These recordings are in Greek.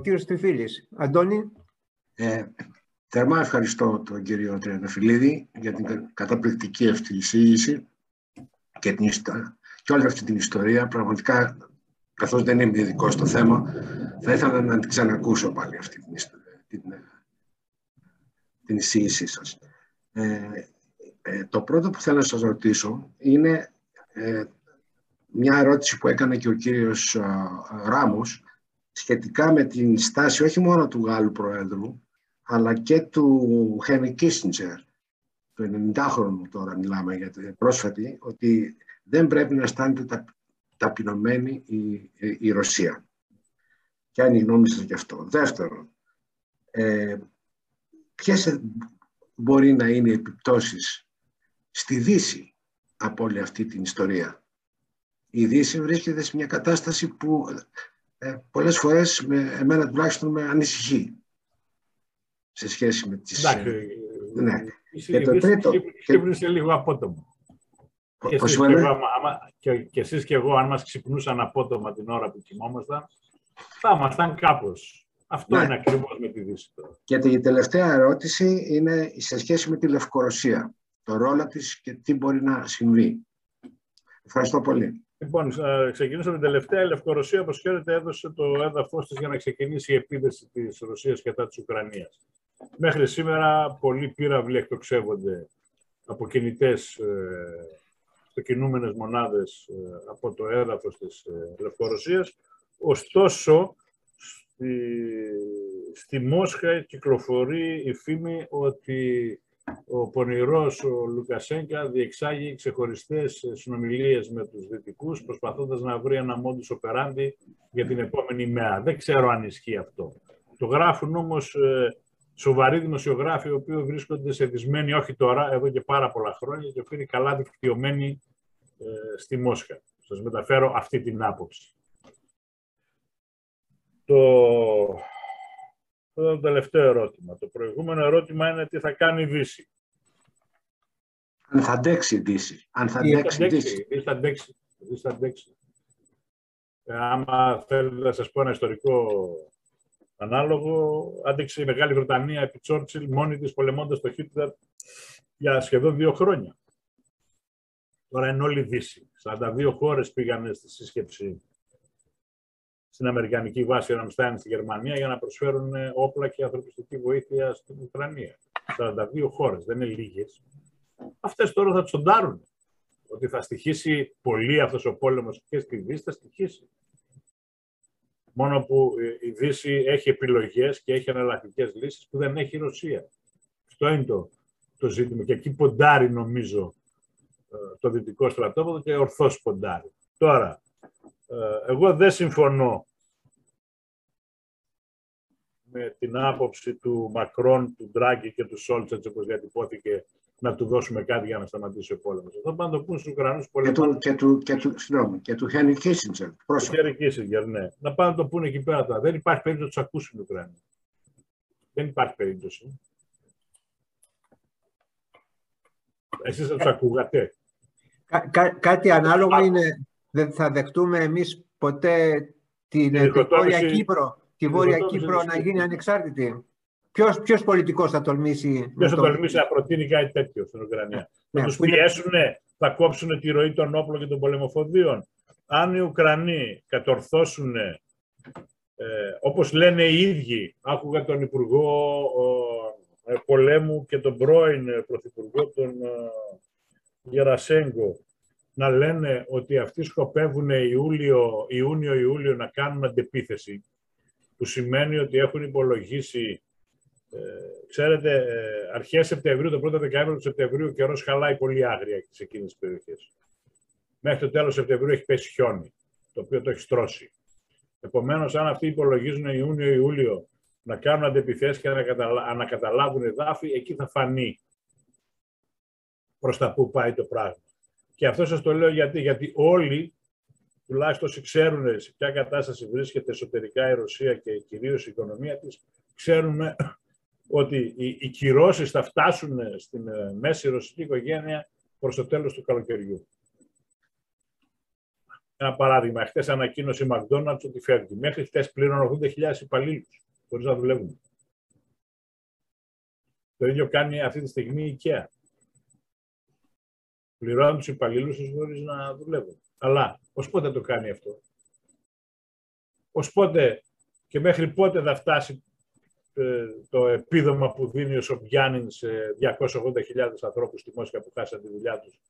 κύριος Τριφίλης. Αντώνη. Ε, θερμά ευχαριστώ τον κύριο Τριανταφυλλίδη για την καταπληκτική αυτή εισήγηση και, την, και όλη αυτή την ιστορία. Πραγματικά, καθώς δεν είμαι ειδικό στο θέμα, θα ήθελα να την ξανακούσω πάλι αυτή την, την, την εισήγησή σας. Ε, ε, το πρώτο που θέλω να σας ρωτήσω είναι ε, μια ερώτηση που έκανε και ο κύριος Ράμος σχετικά με την στάση όχι μόνο του Γάλλου Προέδρου αλλά και του Χένι Κίσιντζερ του 90χρονου τώρα μιλάμε για την πρόσφατη ότι δεν πρέπει να αισθάνεται ταπεινωμένη η, η, Ρωσία. Ποια είναι η γνώμη σας γι' αυτό. Δεύτερον, ε, ποιες μπορεί να είναι οι επιπτώσεις στη Δύση από όλη αυτή την ιστορία. Η Δύση βρίσκεται σε μια κατάσταση που ε, πολλές φορές με, εμένα τουλάχιστον με ανησυχεί σε σχέση με τις... Εντάξει, ναι. Και το τρίτο... Και... λίγο απότομο. Και εσείς, και, εγώ, άμα, και, και εσείς και εγώ, αν μας ξυπνούσαν απότομα την ώρα που κοιμόμασταν, θα ήμασταν κάπως. Αυτό ναι. είναι ακριβώς με τη Δύση τώρα. Και η τελευταία ερώτηση είναι σε σχέση με τη Λευκορωσία. Το ρόλο της και τι μπορεί να συμβεί. Ευχαριστώ πολύ. Λοιπόν, θα ξεκινήσω με την τελευταία. Η Λευκορωσία, όπως ξέρετε, έδωσε το έδαφος της για να ξεκινήσει η επίδεση της Ρωσίας κατά της Ουκρανίας. Μέχρι σήμερα, πολλοί πύραυλοι εκτοξεύονται από κινητές ε, μονάδες ε, από το έδαφος της ε, Λευκορωσίας. Ωστόσο, στη, στη Μόσχα κυκλοφορεί η φήμη ότι ο πονηρός ο Λουκασέγκα διεξάγει ξεχωριστές συνομιλίες με τους Δυτικούς προσπαθώντας να βρει ένα μόντους οπεράντι για την επόμενη μέρα. Δεν ξέρω αν ισχύει αυτό. Το γράφουν όμως ε, σοβαροί δημοσιογράφοι οι οποίοι βρίσκονται σε δυσμένοι όχι τώρα, εδώ και πάρα πολλά χρόνια και είναι καλά δικτυωμένοι ε, στη Μόσχα. Σας μεταφέρω αυτή την άποψη. Το αυτό το τελευταίο ερώτημα. Το προηγούμενο ερώτημα είναι τι θα κάνει η Δύση. Αν θα αντέξει η Δύση. Αν θα αντέξει η Δύση. Θα αντέξει. Θα αντέξει. Ε, άμα θέλετε να σας πω ένα ιστορικό ανάλογο, άντεξε η Μεγάλη Βρετανία επί Τσόρτσιλ μόνη της πολεμώντας το Χίτλερ για σχεδόν δύο χρόνια. Τώρα είναι όλη η Δύση. 42 χώρες πήγαν στη σύσκεψη στην Αμερικανική βάση Ραμστάιν στη Γερμανία για να προσφέρουν ε, όπλα και ανθρωπιστική βοήθεια στην Ουκρανία. 42 χώρες, δεν είναι λίγες. Αυτές τώρα θα τσοντάρουν ότι θα στοιχήσει πολύ αυτός ο πόλεμος και στη Δύση, θα στοιχήσει. Μόνο που ε, η Δύση έχει επιλογές και έχει εναλλακτικές λύσεις που δεν έχει η Ρωσία. Αυτό είναι το, το ζήτημα. Και εκεί ποντάρει, νομίζω, ε, το δυτικό στρατόπεδο και ορθώς ποντάρει. Τώρα, εγώ δεν συμφωνώ με την άποψη του Μακρόν, του Ντράγκη και του Σόλτς, έτσι όπως διατυπώθηκε, να του δώσουμε κάτι για να σταματήσει ο πόλεμος. Αυτό πάνε να το πούν στους Ουκρανούς πολεμικού. Και του, και του, συγγνώμη, και του Χένι Κίσιντζερ. Του Χένι Κίσιντζερ, ναι. Να πάνε να το πούνε εκεί πέρα τώρα. Δεν υπάρχει περίπτωση να τους ακούσουν οι Ουκρανοί. Δεν υπάρχει περίπτωση. Εσείς θα τους ακούγατε; Κά, κάτι ανάλογο είναι, δεν θα δεχτούμε εμείς ποτέ την Βόρεια Κύπρο τη Βόρεια Κύπρο να γίνει ανεξάρτητη; Ποιος, ποιος πολιτικός θα τολμήσει... Ποιος θα τολμήσει να προτείνει κάτι τέτοιο στην Ουκρανία; Ναι, να τους πιέσουν, θα κόψουν τη ροή των όπλων και των πολεμοφοδίων. Αν οι Ουκρανοί κατορθώσουν, ε, όπως λένε οι ίδιοι, άκουγα τον Υπουργό ε, Πολέμου και τον πρώην Πρωθυπουργό, τον ε, Γερασέγκο, να λένε ότι αυτοί σκοπεύουν Ιούνιο-Ιούλιο να κάνουν αντεπίθεση που σημαίνει ότι έχουν υπολογίσει, ε, ξέρετε, ε, αρχές Σεπτεμβρίου, το πρώτο δεκαέμβριο του Σεπτεμβρίου, ο καιρός χαλάει πολύ άγρια σε εκείνες τις περιοχές. Μέχρι το τέλος Σεπτεμβρίου έχει πέσει χιόνι, το οποίο το έχει στρώσει. Επομένως, αν αυτοί υπολογίζουν Ιούνιο-Ιούλιο να κάνουν αντεπιθέσεις και να ανακαταλάβουν εδάφη, εκεί θα φανεί προς τα που πάει το πράγμα. Και αυτό σας το λέω γιατί, γιατί όλοι τουλάχιστον όσοι ξέρουν σε ποια κατάσταση βρίσκεται εσωτερικά η Ρωσία και κυρίως η οικονομία της, ξέρουμε ότι οι, οι κυρώσεις θα φτάσουν στην ε, μέση ρωσική οικογένεια προς το τέλος του καλοκαιριού. Ένα παράδειγμα, χθες ανακοίνωσε η McDonald's ότι φεύγει. Μέχρι χθες πλήρωνε 80.000 υπαλλήλους χωρίς να δουλεύουν. Το ίδιο κάνει αυτή τη στιγμή η IKEA. Πληρώνουν τους υπαλλήλους τους χωρίς να δουλεύουν. Αλλά ως πότε το κάνει αυτό; Ω πότε και μέχρι πότε θα φτάσει ε, το επίδομα που δίνει ο Σομπιάνιν σε 280.000 ανθρώπους στη Μόσχα που χάσαν τη δουλειά τους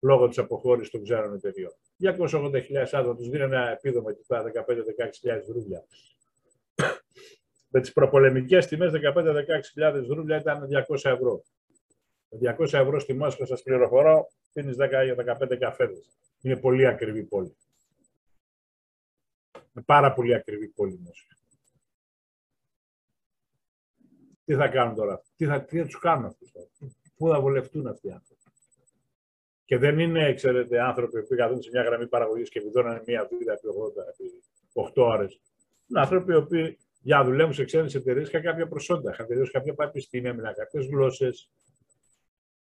λόγω της αποχώρησης των ξένων εταιριών. 280.000 άτομα τους δίνει ένα επίδομα και 15-16.000 ρούβλια. Με τις προπολεμικές τιμές 15-16.000 ρούβλια ήταν 200 ευρώ. 200 ευρώ στη Μόσχα σας πληροφορώ, πίνεις 10-15 καφέδες. Είναι πολύ ακριβή πόλη. Είναι πάρα πολύ ακριβή πόλη Μόσχα. Τι θα κάνουν τώρα, τι θα, τι θα τους κάνουν αυτούς τώρα, πού θα βολευτούν αυτοί οι άνθρωποι; Και δεν είναι, ξέρετε, άνθρωποι που καθούν σε μια γραμμή παραγωγής και βιδώνουν μία βίδα επί 80, επί 8 ώρες. Είναι άνθρωποι οι οποίοι για να δουλεύουν σε ξένες εταιρείες είχαν κάποια προσόντα, είχαν τελειώσει κάποια πανεπιστήμια, μιλάνε κάποιες γλώσσες.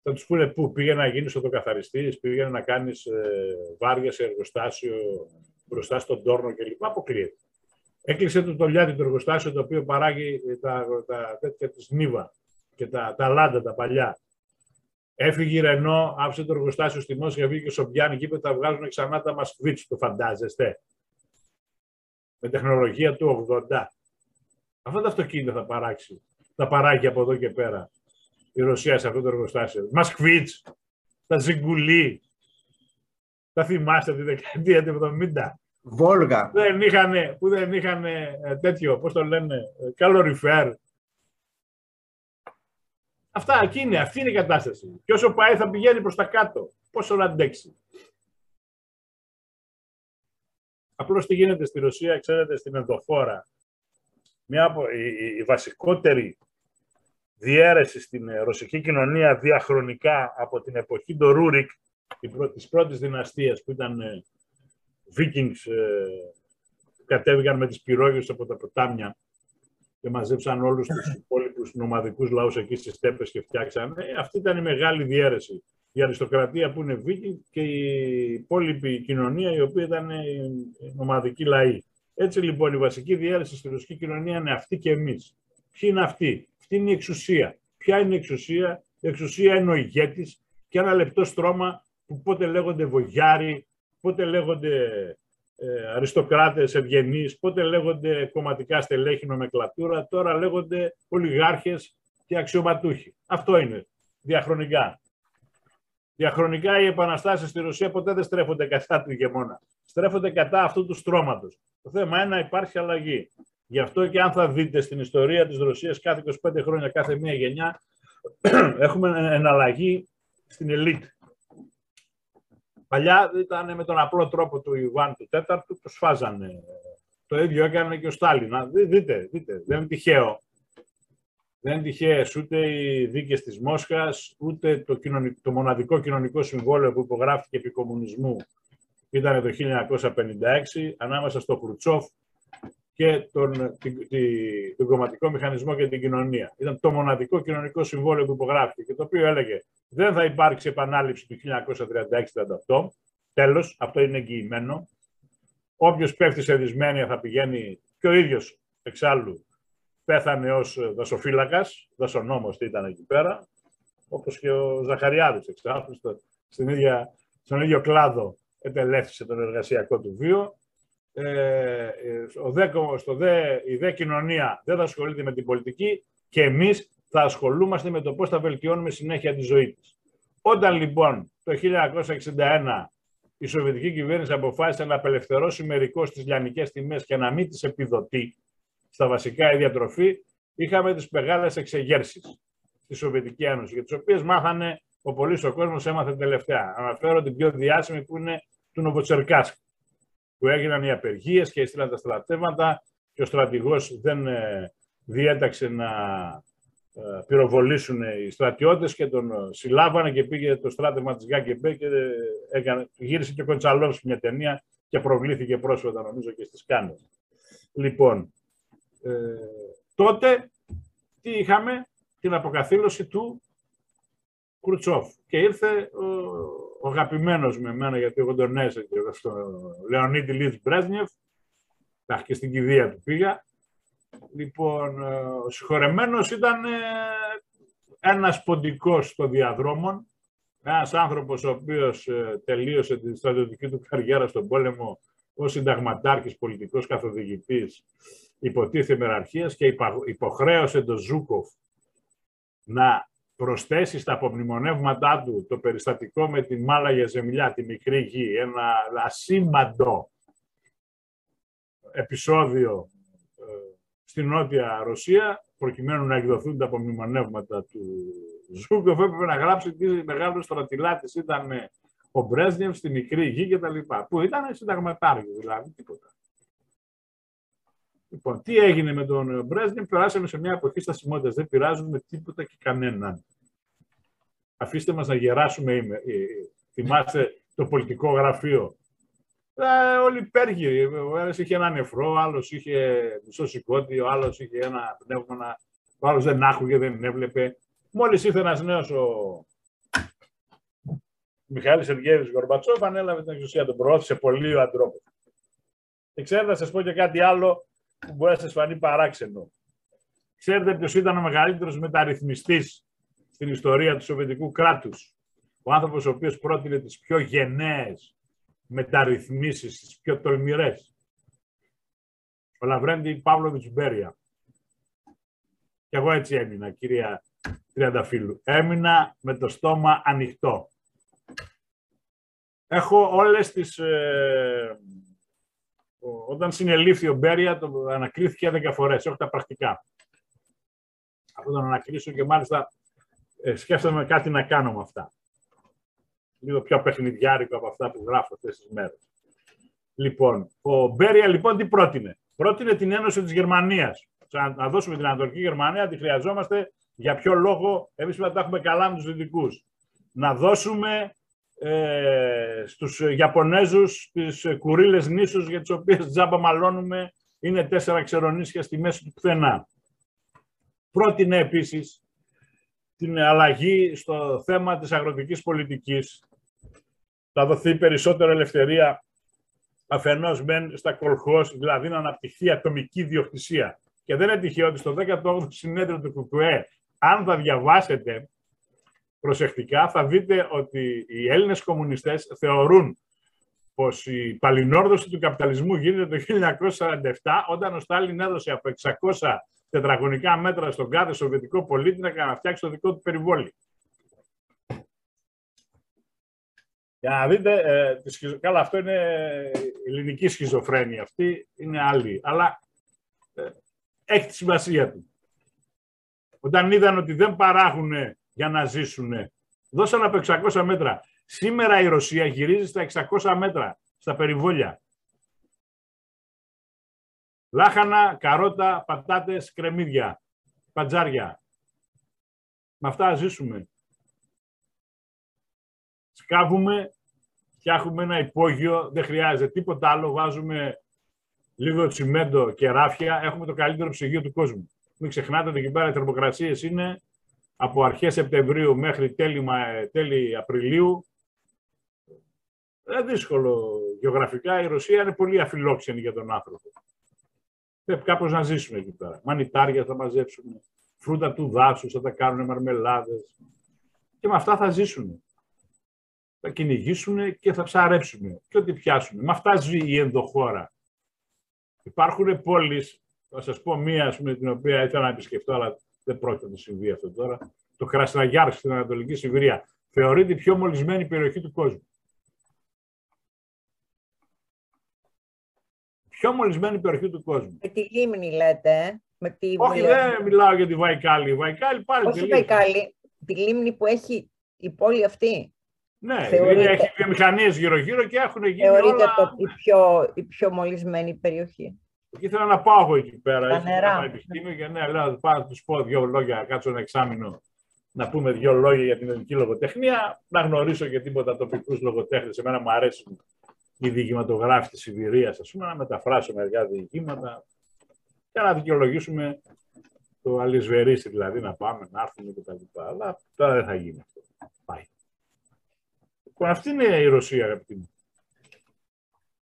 Θα τους πούνε πού πήγαινε να γίνεις οδοκαθαριστή, πήγαινε να κάνεις ε, βάρια σε εργοστάσιο μπροστά στον τόρνο κλπ. Αποκλείεται. Έκλεισε το τολιάτι το εργοστάσιο το οποίο παράγει τα, τα τέτοια της Νίβα και τα, τα λάντα τα παλιά. Έφυγε η Ρενό, άφησε το εργοστάσιο στη Μόσχα, βγήκε ο Σομπιάννη και είπε θα βγάζουν ξανά τα Μασκβίτς, το φαντάζεστε; Με τεχνολογία του 80. Αυτά τα αυτοκίνητα θα παράξει. Θα παράγει από εδώ και πέρα η Ρωσία σε αυτό το εργοστάσιο. Μασκβίτς, τα Ζιγκουλί. Τα θυμάστε τη δεκαετία του 70. Βόλγα. Δεν είχαν, που δεν είχαν ε, τέτοιο, πώς το λένε, καλοριφέρ. Αυτά, εκεί είναι, αυτή είναι η κατάσταση. Και όσο πάει θα πηγαίνει προς τα κάτω. Πόσο να αντέξει. Απλώς τι γίνεται στη Ρωσία, ξέρετε, στην ενδοφόρα. Μια από, η, η, βασικότερη διαίρεση στην ρωσική κοινωνία διαχρονικά από την εποχή του Ρούρικ, της πρώτης δυναστείας που ήταν ε, Vikings ε, κατέβηκαν με τις πυρόγες από τα ποτάμια και μαζέψαν όλους τους υπόλοιπους νομαδικούς λαούς εκεί στις στέπες και φτιάξαν. Ε, αυτή ήταν η μεγάλη διαίρεση. Η αριστοκρατία που είναι Vikings και η υπόλοιπη κοινωνία η οποία ήταν νομαδική λαοί. Έτσι λοιπόν η βασική διαίρεση στη ρωσική κοινωνία είναι αυτή και εμείς. Ποιοι είναι αυτοί; Αυτή είναι η εξουσία. Ποια είναι η εξουσία; Η εξουσία είναι ο ηγέτης και ένα λεπτό στρώμα που πότε λέγονται βογιάροι, πότε λέγονται ε, αριστοκράτες ευγενείς, πότε λέγονται κομματικά στελέχη νομεκλατούρα, τώρα λέγονται ολιγάρχες και αξιωματούχοι. Αυτό είναι, διαχρονικά. Διαχρονικά οι επαναστάσεις στη Ρωσία ποτέ δεν στρέφονται κατά του ηγεμόνα. Στρέφονται κατά αυτού του στρώματος. Το θέμα είναι να υπάρχει αλλαγή. Γι' αυτό και αν θα δείτε στην ιστορία της Ρωσίας κάθε 25 χρόνια, κάθε μία γενιά, έχουμε εναλλαγή στην ελίτ. Παλιά ήταν με τον απλό τρόπο του Ιβάν του Τέταρτου, το σφάζανε. Το ίδιο έκανε και ο Στάλιν. Δείτε, δείτε, δεν είναι τυχαίο. Δεν είναι τυχαίες ούτε οι δίκες της Μόσχας, ούτε το, το μοναδικό κοινωνικό συμβόλαιο που υπογράφηκε επί κομμουνισμού ήταν το 1956 ανάμεσα στο Χρουτσόφ και τον, τον κομματικό μηχανισμό και την κοινωνία. Ήταν το μοναδικό κοινωνικό συμβόλαιο που υπογράφηκε και το οποίο έλεγε δεν θα υπάρξει επανάληψη του 1936-38. Τέλος, αυτό είναι εγγυημένο. Όποιος πέφτει σε δυσμένεια θα πηγαίνει και ο ίδιος εξάλλου πέθανε ως δασοφύλακας, δασονόμος τι ήταν εκεί πέρα, όπως και ο Ζαχαριάδης εξάλλου, στην ίδια, στον ίδιο κλάδο επελεύθησε τον εργασιακό του βίο. Ε, ε ο δε, στο δε, η δε κοινωνία δεν θα ασχολείται με την πολιτική και εμείς θα ασχολούμαστε με το πώς θα βελτιώνουμε συνέχεια τη ζωή της. Όταν λοιπόν το 1961 η Σοβιετική κυβέρνηση αποφάσισε να απελευθερώσει μερικώς τις λιανικές τιμές και να μην τις επιδοτεί στα βασικά διατροφή, είχαμε τις μεγάλες εξεγέρσεις στη Σοβιετική Ένωση, για τις οποίες μάθανε ο πολύς ο κόσμος έμαθε τελευταία. Αναφέρω την πιο διάσημη που είναι του Νοβοτσερκάσκ, που έγιναν οι απεργίες και έστειλαν τα στρατεύματα και ο στρατηγός δεν ε, διέταξε να ε, πυροβολήσουν οι στρατιώτες και τον ε, συλλάβανε και πήγε το στράτευμα της ΓΑΚΕΜΠΕ και ε, έκανε, γύρισε και ο Κοντσαλόφς μια ταινία και προβλήθηκε πρόσφατα νομίζω και στις Κάνες. Λοιπόν, ε, τότε τι είχαμε, την αποκαθήλωση του Κρουτσόφ και ήρθε ο, ο αγαπημένος με εμένα, γιατί εγώ τον έζησα στο Λεωνίδη Λίτς Μπρέσνιεφ, και στην κηδεία του πήγα. Λοιπόν, ε, ο συγχωρεμένος ήταν ε, ένας ποντικός στο διαδρόμων, ένας άνθρωπος ο οποίος ε, τελείωσε τη στρατιωτική του καριέρα στον πόλεμο ως συνταγματάρχης, πολιτικός καθοδηγητής, υποτίθεται μεραρχίας και υποχρέωσε τον Ζούκοφ να προσθέσει στα απομνημονεύματά του το περιστατικό με τη Μάλαγια Ζεμλιά, τη μικρή γη, ένα ασήμαντο επεισόδιο ε, στην Νότια Ρωσία, προκειμένου να εκδοθούν τα απομνημονεύματα του Ζούκοφ, έπρεπε να γράψει τι μεγάλο στρατηλάτης ήταν ο Μπρέζνιεφ στη μικρή γη κτλ. Που ήταν συνταγματάρχης, δηλαδή τίποτα. Λοιπόν, τι έγινε με τον Μπρέσνιεμ, περάσαμε σε μια εποχή στασιμότητας. Δεν πειράζουμε τίποτα και κανέναν. Αφήστε μας να γεράσουμε. Είμαι. Ε, θυμάστε το πολιτικό γραφείο. Ε, όλοι υπέργυροι. Ο ένας είχε ένα νεφρό, ο άλλος είχε μισό σηκώτη, ο άλλος είχε ένα πνεύμα, ο άλλος δεν άκουγε, δεν έβλεπε. Μόλις ήρθε ένας νέος ο Μιχαήλ Σεργέης Γορμπατσόφ, ανέλαβε την εξουσία, τον προώθησε πολύ ο Αντρόπος. Και ξέρετε, να σα πω και κάτι άλλο που μπορεί να σα φανεί παράξενο. Ξέρετε ποιος ήταν ο μεγαλύτερος μεταρρυθμιστής στην ιστορία του Σοβιετικού κράτους; Ο άνθρωπος ο οποίος πρότεινε τις πιο γενναίες μεταρρυθμίσεις, τις πιο τολμηρές. Ο Λαβρέντι Παύλοβιτς Μπέρια. Και εγώ έτσι έμεινα, κυρία Τριανταφύλου. Έμεινα με το στόμα ανοιχτό. Έχω όλες τις... Ε, όταν συνελήφθη ο Μπέρια, το ανακρίθηκε 10 φορές. Έχω τα πρακτικά. Αυτό τον ανακρίσω και μάλιστα ε, σκέφτομαι κάτι να κάνω με αυτά λίγο πιο παιχνιδιάρικο από αυτά που γράφω αυτές τις μέρες. Λοιπόν, ο Μπέρια λοιπόν τι πρότεινε; Πρότεινε την Ένωση της Γερμανίας. Να δώσουμε την Ανατολική Γερμανία, τη χρειαζόμαστε. Για ποιο λόγο, εμείς πρέπει να τα έχουμε καλά με τους Δυτικούς. Να δώσουμε ε, στους Ιαπωνέζους τις κουρίλες νήσους για τις οποίες τζάμπα μαλώνουμε είναι τέσσερα ξερονίσια στη μέση του πουθενά. Πρότεινε επίσης την αλλαγή στο θέμα της αγροτικής πολιτικής. Θα δοθεί περισσότερη ελευθερία αφενός μεν στα κολχός, δηλαδή να αναπτυχθεί ατομική διοκτησία. Και δεν είναι τυχαίο ότι στο 18ο συνέδριο του ΚΚΕ, αν θα διαβάσετε προσεκτικά, θα δείτε ότι οι Έλληνες κομμουνιστές θεωρούν πως η παλινόρδοση του καπιταλισμού γίνεται το 1947, όταν ο Στάλιν έδωσε από 600 τετραγωνικά μέτρα στον κάθε σοβιετικό πολίτη να φτιάξει το δικό του περιβόλι. Για να δείτε, ε, καλά αυτό είναι ελληνική σχιζοφρένεια, αυτή είναι άλλη, αλλά ε, έχει τη σημασία του. Όταν είδαν ότι δεν παράγουν για να ζήσουν, δώσαν από 600 μέτρα. Σήμερα η Ρωσία γυρίζει στα 600 μέτρα, στα περιβόλια. Λάχανα, καρότα, πατάτες, κρεμμύδια, πατζάρια. Με αυτά ζήσουμε. Σκάβουμε, φτιάχνουμε ένα υπόγειο, δεν χρειάζεται τίποτα άλλο, βάζουμε λίγο τσιμέντο και ράφια, έχουμε το καλύτερο ψυγείο του κόσμου. Μην ξεχνάτε ότι εκεί πέρα οι θερμοκρασίες είναι από αρχές Σεπτεμβρίου μέχρι τέλη, τέλη Απριλίου. Δεν δύσκολο γεωγραφικά. Η Ρωσία είναι πολύ αφιλόξενη για τον άνθρωπο. Πρέπει κάπως να ζήσουμε εκεί πέρα. Μανιτάρια θα μαζέψουμε, φρούτα του δάσους, θα τα κάνουν μαρμελάδες. Και με αυτά θα ζήσουν. Θα κυνηγήσουν και θα ψαρέψουν. Και ό,τι πιάσουν. Με αυτά ζει η ενδοχώρα. Υπάρχουν πόλεις, θα σας πω μία πούμε, την οποία ήθελα να επισκεφτώ, αλλά δεν πρόκειται να συμβεί αυτό τώρα. Το Κρασναγιάρ στην Ανατολική Σιβηρία θεωρείται η πιο μολυσμένη περιοχή του κόσμου. πιο μολυσμένη περιοχή του κόσμου. Με τη λίμνη λέτε. Με τη... Όχι, δεν μιλάω για τη Βαϊκάλη. Η Βαϊκάλη πάλι Όχι η Βαϊκάλη, τη λίμνη που έχει η πόλη αυτή. Ναι, Θεωρείται... έχει βιομηχανίες γύρω-γύρω και έχουν γίνει Θεωρείται όλα... το, η, πιο, η πιο μολυσμένη περιοχή. Και ήθελα να πάω εγώ εκεί πέρα. Τα νερά. Και ναι, λέω, πάω να τους πω δύο λόγια, κάτσω ένα εξάμεινο να πούμε δύο λόγια για την ελληνική λογοτεχνία, να γνωρίσω και τίποτα τοπικούς λογοτέχνες. Εμένα μου αρέσουν οι διηγηματογράφοι της Σιβηρίας, ας πούμε, να μεταφράσω μερικά διηγήματα και να δικαιολογήσουμε το αλυσβερίση, δηλαδή να πάμε, να έρθουμε και τα λοιπά. Αλλά τώρα δεν θα γίνει αυτό. Πάει. Αυτή είναι η Ρωσία, αγαπητοί μου.